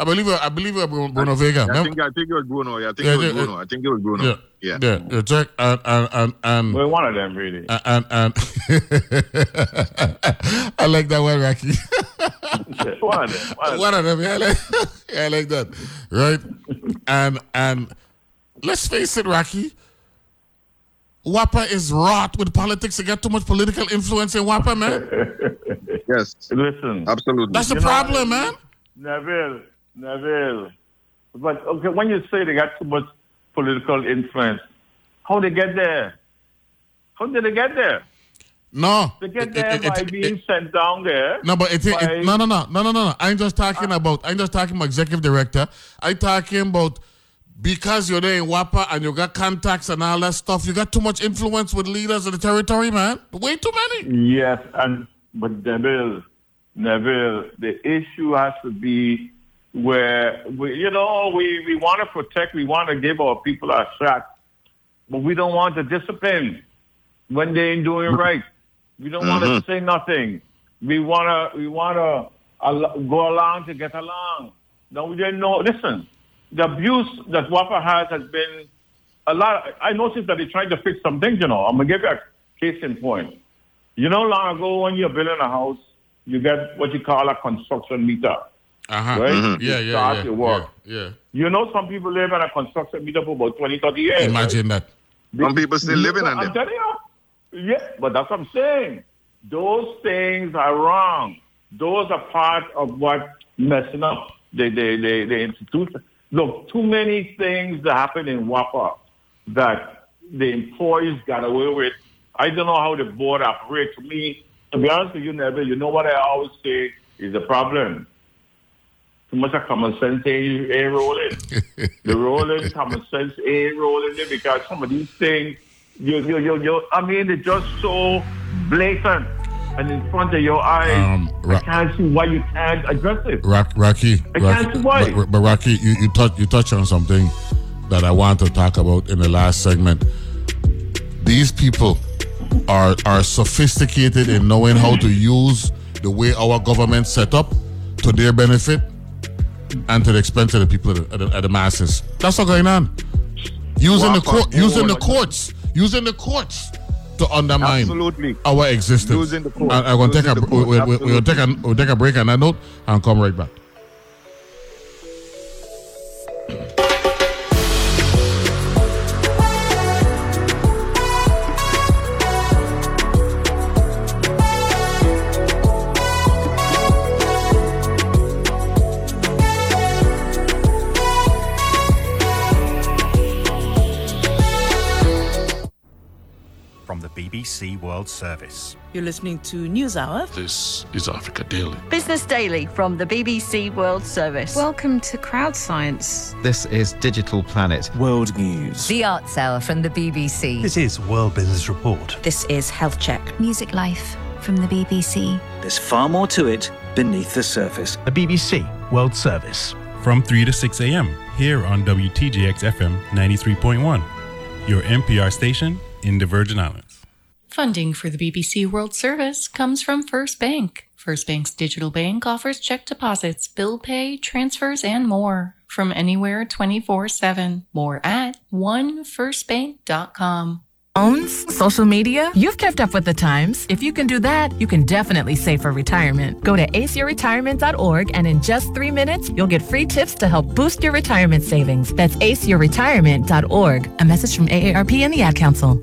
I believe I believe it was Bruno, Bruno Vega. I think, I think it was Bruno. Yeah, I think Yeah, it was yeah, Bruno. I think it was Bruno. yeah, Yeah. yeah, yeah. Check and and and and. Well, one of them really. and, and, I like that one, Rocky. one of them. One of them. One of them, yeah, I like, yeah, I like that, right? And and let's face it, Rocky. WAPA is wrought with politics. You got too much political influence in WAPA, man. Yes, Listen, absolutely. That's the You know, problem, man. Neville, Neville. But okay, when you say they got too much political influence, how they get there? How did they get there? No, They get It- there it- by it- being sent down there. no, but it, it, no, no, no, no, no, no. I'm just talking about. I'm just talking about executive director. I'm talking about because you're there in WAPA and you got contacts and all that stuff. You got too much influence with leaders of the territory, man. Way too many. Yes, and but Neville, Neville, the issue has to be where we, you know, we, we want to protect, we want to give our people a shot, but we don't want the discipline when they ain't doing mm-hmm. right. We don't want to mm-hmm. say nothing. We wanna we wanna al- go along to get along. No, we didn't know. Listen, the abuse that WAPA has has been a lot. I noticed that they tried to fix some things. You know, I'm gonna give you a case in point. You know, long ago when you're building a house, you get what you call a construction meter. Uh huh. Right? Yeah, You yeah, start yeah, your work. yeah, yeah. You know, some people live in a construction meter for about 20, 30 years. right? Imagine that. Some people still living on I'm telling you. Yeah, but that's what I'm saying. Those things are wrong. Those are part of what messing up the the the, the institution. Look, too many things that happen in WAPA that the employees got away with. I don't know how the board operates. To me, to be honest with you, Neville, you know what I always say is the problem. Too much of common sense ain't, ain't rolling. the rolling common sense ain't rolling there because some of these things, you, you, you, you, I mean, they're just so blatant and in front of your eyes. Um, I can't see why you can't address it. Rock, Rocky, I Rocky can't see why. But, but Rocky, you, you touch you touch on something that I want to talk about in the last segment. These people are are sophisticated in knowing how to use the way our government set up to their benefit and to the expense of the people of the, of the, masses. That's what's going on. Using the court, using the courts, using the courts to undermine Absolutely. our existence. Using the court. And I'm gonna take a we, we'll take a we'll take a break on that note and come right back. World Service. You're listening to News Hour. This is Africa Daily. Business Daily from the BBC World Service. Welcome to Crowd Science. This is Digital Planet. World News. The Arts Hour from the BBC. This is World Business Report. This is Health Check. Music Life from the BBC. There's far more to it beneath the surface. The BBC World Service. From 3 to 6 a.m. here on WTJX FM 93.1, your NPR station in the Virgin Islands. Funding for the BBC World Service comes from First Bank. First Bank's digital bank offers check deposits, bill pay, transfers, and more from anywhere 24 7. More at onefirstbank.com. Owns social media? You've kept up with the times. If you can do that, you can definitely save for retirement. Go to aceyourretirement.org and in just three minutes, you'll get free tips to help boost your retirement savings. That's aceyourretirement.org. A message from AARP and the Ad Council.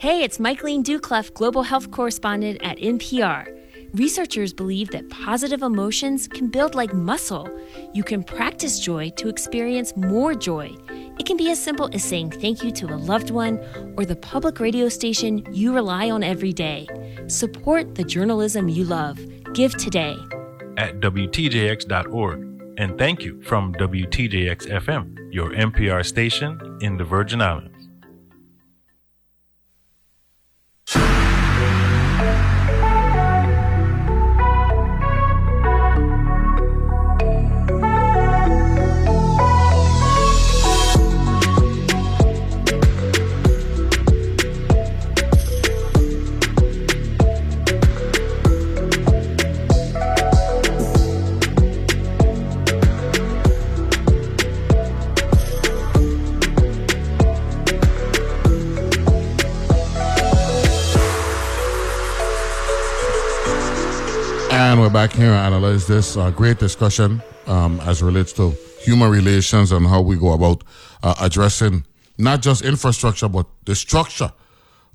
Hey, it's Michaeleen Doucleff, Global Health Correspondent at NPR. Researchers believe that positive emotions can build like muscle. You can practice joy to experience more joy. It can be as simple as saying thank you to a loved one or the public radio station you rely on every day. Support the journalism you love. Give today. At WTJX.org. And thank you from WTJX FM, your NPR station in the Virgin Islands. We're back here to analyze this uh, great discussion um, as relates to human relations and how we go about uh, addressing not just infrastructure but the structure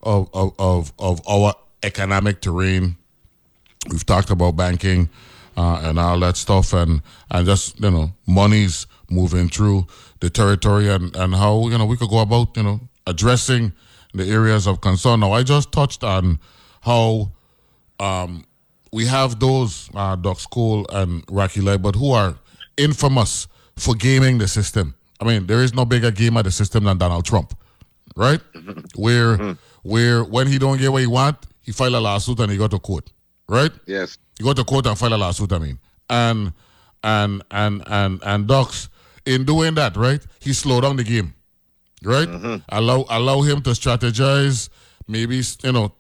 of, of, of, of our economic terrain. We've talked about banking uh, and all that stuff, and and just you know monies moving through the territory and and how you know we could go about you know addressing the areas of concern. Now I just touched on how. Um, we have those uh, Doc School and Rocky Light, but who are infamous for gaming the system. I mean, there is no bigger gamer of the system than Donald Trump, right? Where where when he don't get what he want, he file a lawsuit and he go to court, right? Yes. He go to court and file a lawsuit. I mean, and and and and and Docs in doing that, right? He slow down the game, right? Allow allow him to strategize, maybe you know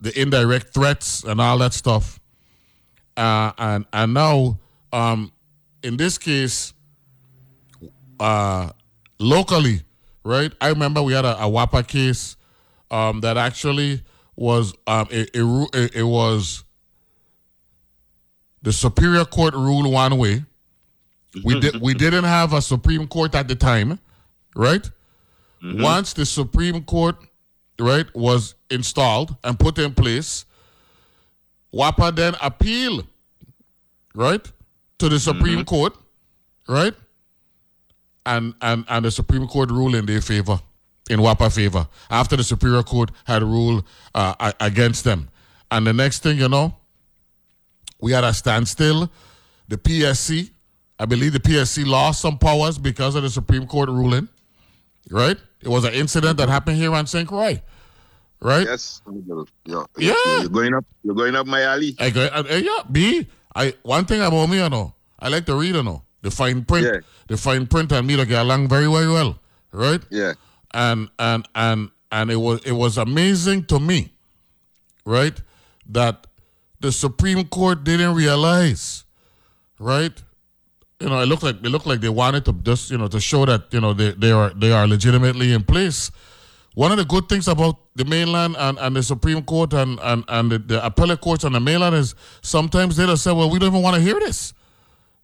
the indirect threats and all that stuff. Uh, and and now, um, in this case, uh, locally, right? I remember we had a, a WAPA case um, that actually was um, it, it, it, it was the Superior Court ruled one way. We did we didn't have a Supreme Court at the time, right? Once the Supreme Court, right, was installed and put in place, WAPA then appealed, right, to the Supreme Court, right? And and and the Supreme Court ruled in their favor, in WAPA favor, after the Superior Court had ruled uh, against them. And the next thing you know, we had a standstill. The PSC, I believe the PSC lost some powers because of the Supreme Court ruling, right? It was an incident that happened here on St. Croix, right? Yes. You're, Yeah. You're going up. You're going up my alley. I go, uh, yeah, B. I one thing about me, you know, I like to read, you know, the fine print, the fine print, and me to get along very, very well, right? Yeah. And and and and it was it was amazing to me, right, that the Supreme Court didn't realize, right? You know, it looked like it looked like they wanted to just you know to show that you know they, they are they are legitimately in place. One of the good things about the mainland and, and the Supreme Court and, and, and the, the appellate courts on the mainland is sometimes they just say, well, we don't even want to hear this.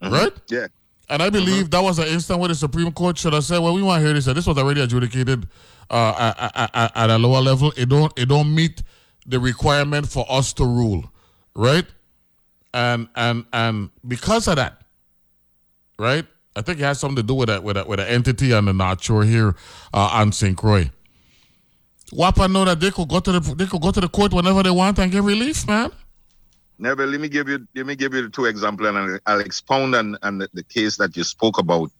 Right? Yeah. And I believe that was an instant where the Supreme Court should have said, well, we want to hear this. And this was already adjudicated uh, at, at- at- a lower level. It don't, it don't meet the requirement for us to rule. Right? And, and, and because of that, right? I think it has something to do with that with that with the entity and the nature here uh, on St. Croix. WAPA know that they could go to the they could go to the court whenever they want and get relief, man. Never. Let me give you. Let me give you the two examples, and I'll, expound on, on the, the case that you spoke about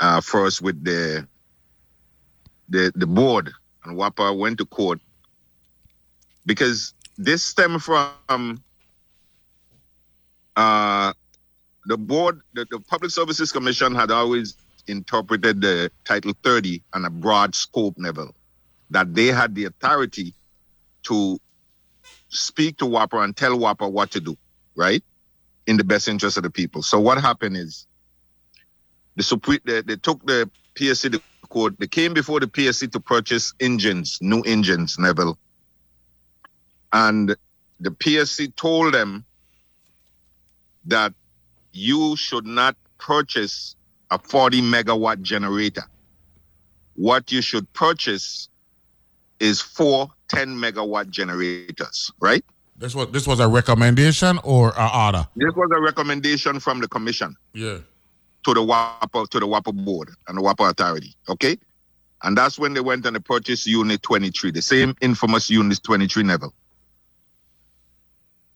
uh, first with the the the board and WAPA went to court because this stemmed from uh, the board, the, the Public Services Commission had always interpreted the Title 30 on a broad scope level, that they had the authority to speak to WAPA and tell WAPA what to do, right? In the best interest of the people. So what happened is the Supreme they, they took the PSC to court. They came before the PSC to purchase engines, new engines, Neville. And the PSC told them that you should not purchase a 40 megawatt generator. What you should purchase is four 10 megawatt generators, right? This was this was a recommendation or an order? This was a recommendation from the commission. Yeah. To the WAPA to the WAPA board and the WAPA authority. Okay. And that's when they went and they purchased unit 23, the same infamous unit 23 level.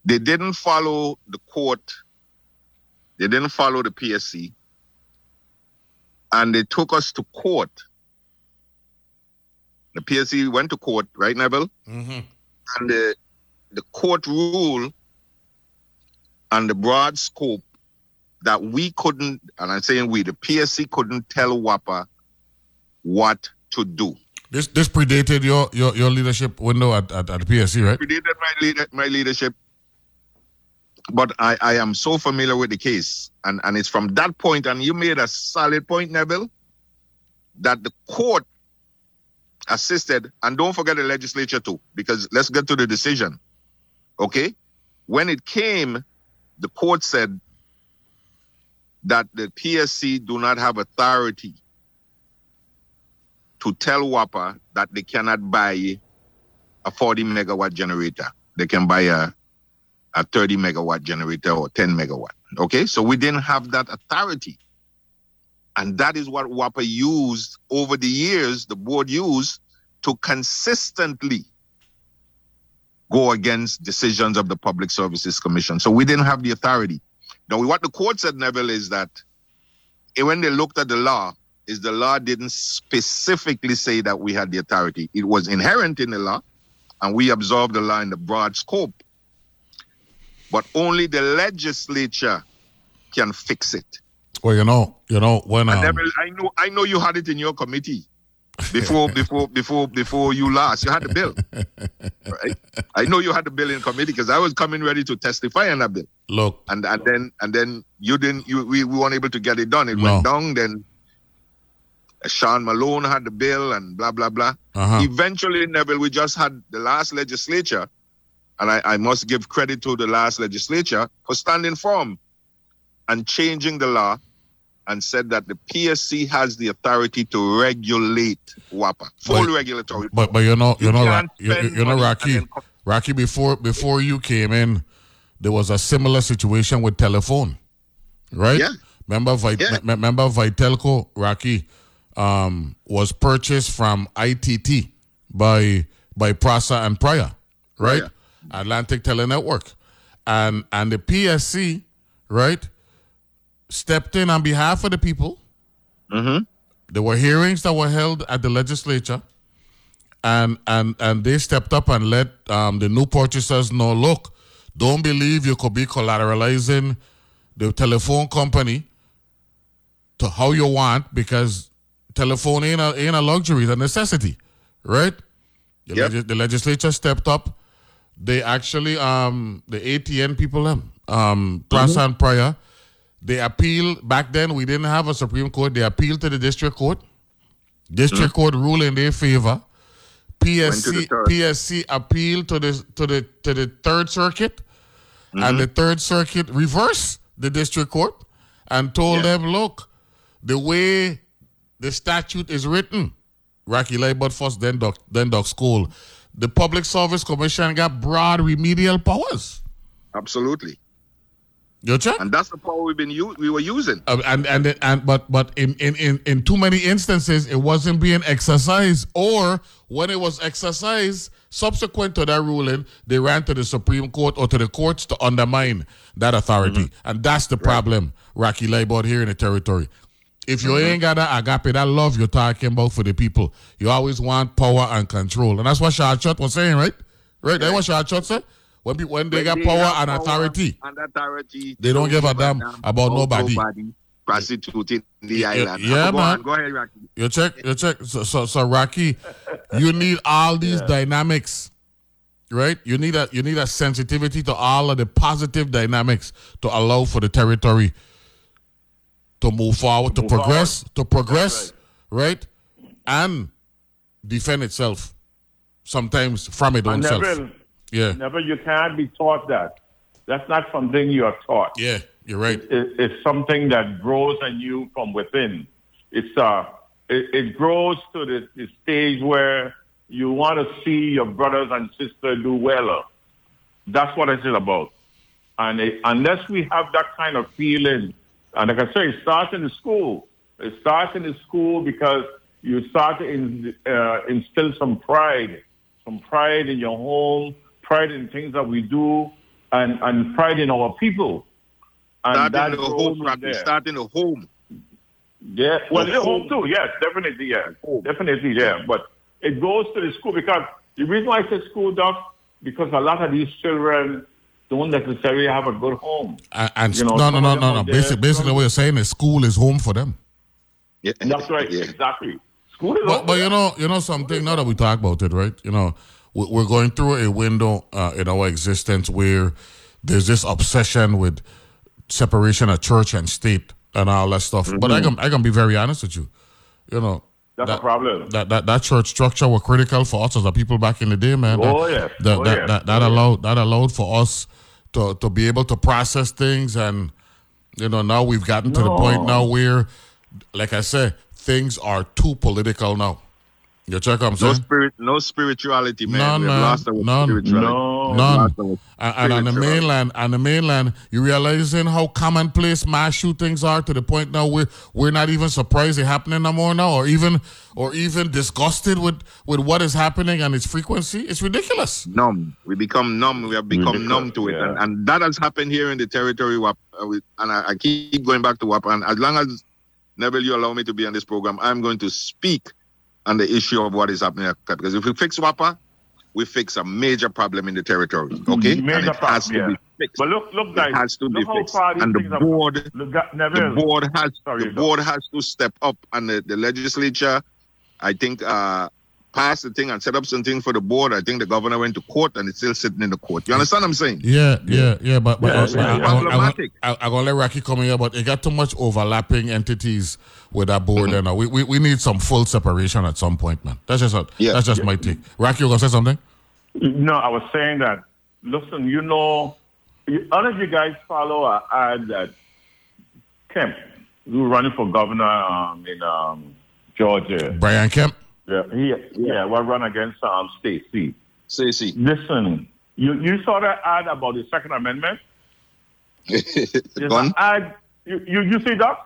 They didn't follow the court, they didn't follow the PSC, and they took us to court. The PSC went to court, right, Neville? Mm-hmm. And the the court ruled on the broad scope that we couldn't, and I'm saying we, the PSC couldn't tell WAPA what to do. This this predated your your, your leadership window at, at, at the PSC, right? Predated my leader, my leadership, but I, I am so familiar with the case, and and it's from that point, and you made a solid point, Neville, that the court assisted, and don't forget the legislature too, because let's get to the decision. Okay, when it came, the court said that the PSC do not have authority to tell WAPA that they cannot buy a 40 megawatt generator. They can buy a, a 30 megawatt generator or 10 megawatt. Okay, so we didn't have that authority. And that is what WAPA used over the years, the board used to consistently go against decisions of the Public Services Commission. So we didn't have the authority. Now, what the court said, Neville, is that when they looked at the law, is the law didn't specifically say that we had the authority. It was inherent in the law, and we absorbed the law in the broad scope. But only the legislature can fix it. Well, you know, you know when um, Neville, I know, I know you had it in your committee before, before, before, before you last. You had the bill, right? I know you had the bill in committee because I was coming ready to testify on that bill. Look, and and then and then you didn't. You we, we weren't able to get it done. It No. went down. Then Shawn Malone had the bill and blah blah blah. Uh-huh. Eventually, Neville, we just had the last legislature, and I, I must give credit to the last legislature for standing firm and changing the law and said that the PSC has the authority to regulate WAPA, full But- regulatory. But but you know you, You know can't you, spend you know money Rocky Rocky before before you came in, there was a similar situation with telephone, right? Yeah. Remember Vit- Yeah. me- remember Vitelco Rocky um, was purchased from ITT by by Prosser and Prior, right? Atlantic Telenetwork, and and the PSC, right, stepped in on behalf of the people. Mm-hmm. There were hearings that were held at the legislature, and and and they stepped up and let um, the new purchasers know. Look, don't believe you could be collateralizing the telephone company to how you want because telephone ain't a, ain't a luxury, it's a necessity, right? The, Yep. legis- the legislature stepped up. They actually, um, the ATN people, um, um, Prior, they appealed. Back then, we didn't have a Supreme Court. They appealed to the district court. District court ruled in their favor. PSC. PSC appealed to the to the to the third circuit, and the third circuit reversed the district court and told them, look, the way the statute is written, Rocky Liburd first, then Doc, then Doc School, the Public Service Commission got broad remedial powers. Absolutely. Check? And that's the power we've been u- we were using. Uh, and and and but but in, in in in too many instances it wasn't being exercised or when it was exercised subsequent to that ruling they ran to the supreme court or to the courts to undermine that authority and that's the problem rocky Liburd here in the territory If you ain't got that agape, that love you're talking about for the people, you always want power and control. And that's what Shachot was saying, right? Right? That's what Shachot said. When people, when they When got they power and power authority, and authority, they don't give a damn about nobody. nobody prostituting the Yeah, island. yeah, go man. On, go ahead, Rocky. You check, you check. So, so, so Rocky, you need all these dynamics, right? You need a, you need a sensitivity to all of the positive dynamics to allow for the territory to move forward, to Move progress, to progress, right. and defend itself. Sometimes from its own And self. Yeah, Never, you can't be taught that. That's not something you are taught. yeah, you're right. It, it's something that grows in you from within. It's uh, it, it grows to the, the stage where you want to see your brothers and sisters do well. That's what it's about. And it, unless we have that kind of feeling, and like I say, it starts in the school. It starts in the school because you start to in, uh, instill some pride, some pride in your home, pride in things that we do, and, and pride in our people. And Start that in the grows home, from Rocky. there. Start in the home. Yeah, well, The the home home. too. Yes, definitely. Yeah, definitely. Yeah, but it goes to the school because the reason why I say school, doc, because a lot of these children don't necessarily have a good home. And, and You know, no, no, no, no, no. Basically, basically, what you're saying is school is home for them. Yeah. That's right. Exactly. School is But, home. but you know, you know something. Now that we talk about it, right? You know, we- we're going through a window uh, in our existence where there's this obsession with separation of church and state and all that stuff. But I can I can be very honest with you. You know, That's that, a problem. That, that that church structure were critical for us as a people back in the day, man. Oh, that, yes. That, Oh, that, yes. that, that allowed that allowed for us to to be able to process things and you know now we've gotten to the point No. now where like I said, things are too political now. You check what I'm No spirit, no spirituality, man. None, We've lost our None. spirituality. No. None. lost our And, and on the mainland, on the mainland, you realizing how commonplace mass shootings are to the point now we're we're not even surprised they're happening no more now, or even or even disgusted with with what is happening and its frequency. It's ridiculous. numb. We become numb. We have become Ridiculous, numb to it, yeah. and, and that has happened here in the territory. WAP, uh, and I, I keep going back to WAP. And as long as Neville, you allow me to be on this program, I'm going to speak on the issue of what is happening. at. Because if we fix WAPA, we fix a major problem in the territory. Okay, and Major it has to problem, be fixed. But look, look, guys. it has to be fixed. far these And the board, Look, the board has Sorry, the board has to step up, and the, the legislature, I think, uh, passed the thing and set up something for the board. I think the governor went to court, and it's still sitting in the court. You understand what I'm saying? Yeah, yeah, yeah. But, but Yeah, I, yeah, I, yeah. I, I, Problematic. I, I gonna let Rocky come here, but it got too much overlapping entities with that board. And uh, we, we we need some full separation at some point, man. That's just a, Yeah. that's just my take. Rocky, you gonna say something? No, I was saying that. Listen, you know, all of you guys follow a ad that Kemp, who running for governor um, in um, Georgia. Brian Kemp. Yeah, he yeah, well run against um Stacy. Stacey. Listen, you you saw that ad about the Second Amendment. An ad. You you, you see that?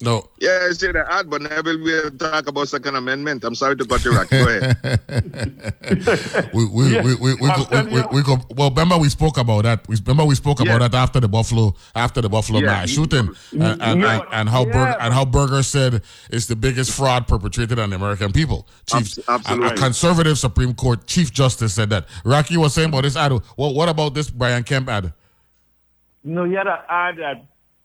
No. Yeah, I say the ad, but Neville will talk about Second Amendment. I'm sorry to cut you, Rocky. Go ahead. we we, Yeah, we, we, we, we, we, we go, well remember we spoke about that we remember we spoke Yeah. about that after the buffalo after the buffalo Yeah. mass shooting mm, and, and, Yeah. and, and how Yeah. Burger, and how Burger said it's the biggest fraud perpetrated on the American people chief Abs- absolutely. a, a conservative Supreme Court Chief Justice said that Rocky was saying about this ad well what about this Brian Kemp ad No, he had an ad that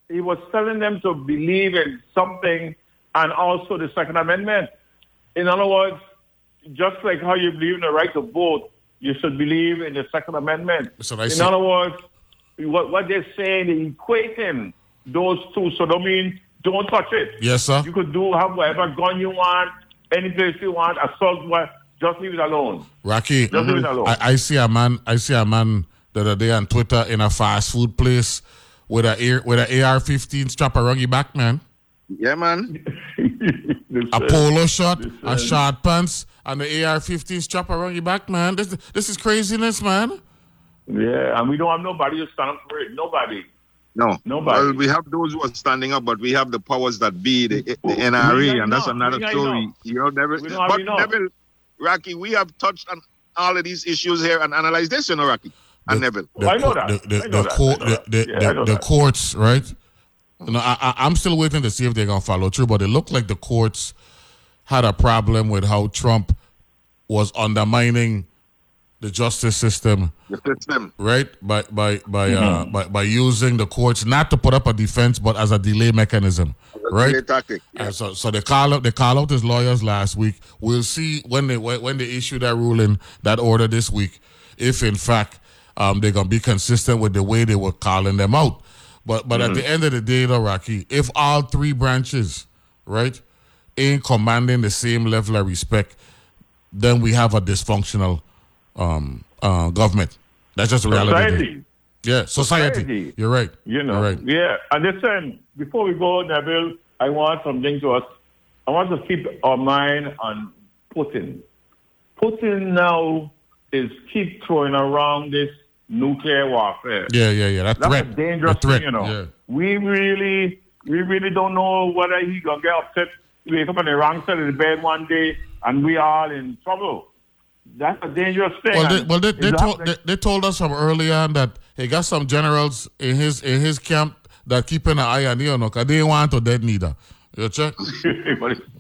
he was telling them to believe in something and also the Second Amendment. In other words, just like how you believe in the right to vote, you should believe in the Second Amendment. So in other words, what, what they're saying, they're equating those two. So don't mean don't touch it. yes sir You could do have whatever gun you want, any place you want, assault what, just leave it alone. Rocky Just leave it mm-hmm. alone. I, I see a man. I see a man the other day on Twitter in a fast food place with a with an AR-15 strap around your back, man. yeah, man. A polo shirt, a short pants, and the AR-15 strap around your back, man. This this is craziness, man. Yeah, and we don't have nobody to stand up for it. Nobody. No. Nobody. Well, we have those who are standing up, but we have the powers that be, the, the NRA, and that's know. another We story. know. You know, never. But already know. Neville, Rocky, we have touched on all of these issues here and analyzed this, you know, Rocky and Neville. The, I know that. The, the, I know the, that. court- I know the, that. the, Yeah, the- the courts, right? No, I, I, I'm still waiting to see if they're gonna follow through. But it looked like the courts had a problem with how Trump was undermining the justice system, The system. right? By by by uh, Mhm. by, by using the courts not to put up a defense, but as a delay mechanism, right? delay tactic, And so so they call out they call out his lawyers last week. We'll see when they when when they issue that ruling, that order this week, if in fact um, they're gonna be consistent with the way they were calling them out. But but at Mhm. the end of the day, though, Rocky, if all three branches, right, ain't commanding the same level of respect, then we have a dysfunctional um, uh, government. That's just reality. Society. Yeah, society. Society. You're right. You know, You're right. yeah. And listen, before we go, Neville, I want something to us. I want to keep our mind on Putin. Putin now is keep throwing around this nuclear warfare. Yeah, yeah, yeah. That That's threat. a dangerous threat. thing, you know. Yeah. We really, we really don't know whether he gonna get upset, wake up on the wrong side of the bed one day, and we all in trouble. That's a dangerous thing. Well, they, well, they, they, told, they, they told us from early on that he got some generals in his in his camp that keeping an eye on you, know, because they want to dead neither. You check?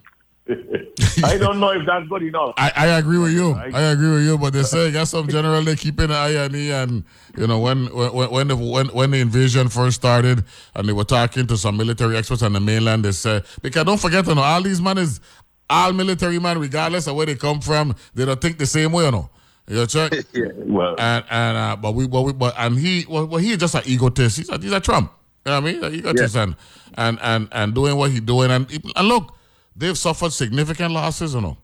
I don't know if that's good enough. I, I agree with you. I agree with you. But they say got some general they keeping an eye on you, and you know when when when the when, when the invasion first started, and they were talking to some military experts on the mainland, they said because don't forget, you know, all these men is all military men, regardless of where they come from, they don't think the same way, you know. You check? yeah, well, and and uh, but we but we but and he well, well he's just an egotist. He's a, he's a Trump. You know what I mean? An egotist and, and and and doing what he's doing and and look, they've suffered significant losses. You know,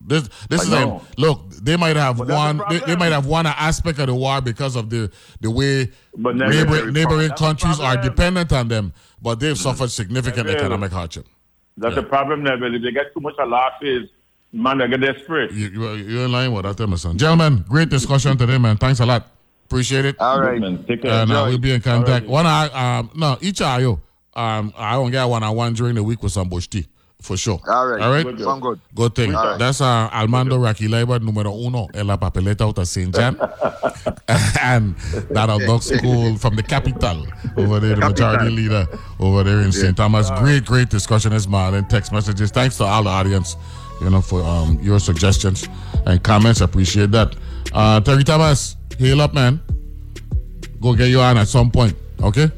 this this I is a, know. look. They might have But one. the They, they might have won an aspect of the war because of the the way But neighbor, neighboring problem. That's the countries are dependent on them. But they've suffered significant Never. economic hardship. That's the problem, Neville. If they get too much of losses, man, they get desperate. You, you, you're in line with that, Emerson. Gentlemen, great discussion today, man. Thanks a lot. Appreciate it. All right. Man, take care. And uh, Enjoy. we'll be in contact. Alrighty. One, I, um, no, each of you, um, I don't get one on one during the week with some bush tea. For sure. All right. All right. Good. Sound good. Good thing. Right. That's uh, Armando Rocky Liburd, número uno en la papeleta out of St. John. and that dog school from the capital over there, the majority leader over there in St. Thomas. Great, great discussion this morning. Text messages. Thanks to all the audience, you know, for um, your suggestions and comments. Appreciate that. Uh, Terry Thomas, heal up, man. Go get you on at some point, okay?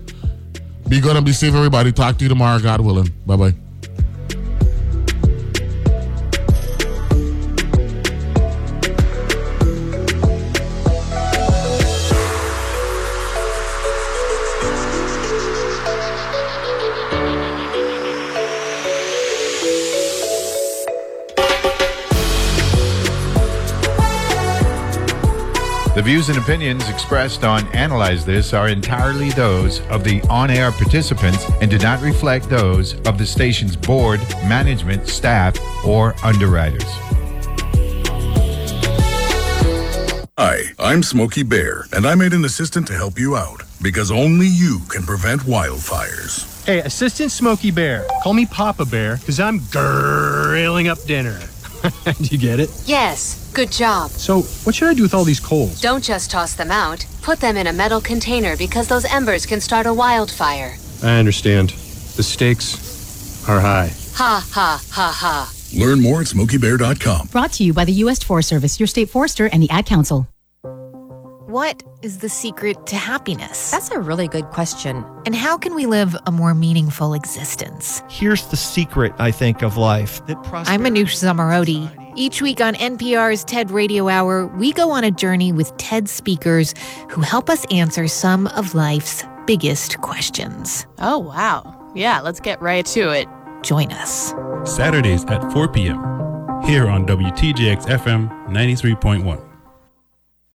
Be good and be safe, everybody. Talk to you tomorrow, God willing. Bye bye. Views and opinions expressed on Analyze This are entirely those of the on air participants and do not reflect those of the station's board, management, staff, or underwriters. Hi, I'm Smokey Bear, and I made an assistant to help you out because only you can prevent wildfires. Hey, Assistant Smokey Bear. Call me Papa Bear, because I'm grilling up dinner. do you get it? Yes, good job. So, what should I do with all these coals? Don't just toss them out. Put them in a metal container because those embers can start a wildfire. I understand. The stakes are high. Ha ha ha ha. Learn more at smokeybear.com. Brought to you by the U.S. Forest Service, your state forester, and the Ad Council. What is the secret to happiness? That's a really good question. And how can we live a more meaningful existence? Here's the secret, I think, of life. That I'm Manoush Zomorodi. Each week on NPR's TED Radio Hour, we go on a journey with TED speakers who help us answer some of life's biggest questions. Oh, wow. Yeah, let's get right to it. Join us. Saturdays at 4 p.m. here on WTJX FM 93.1.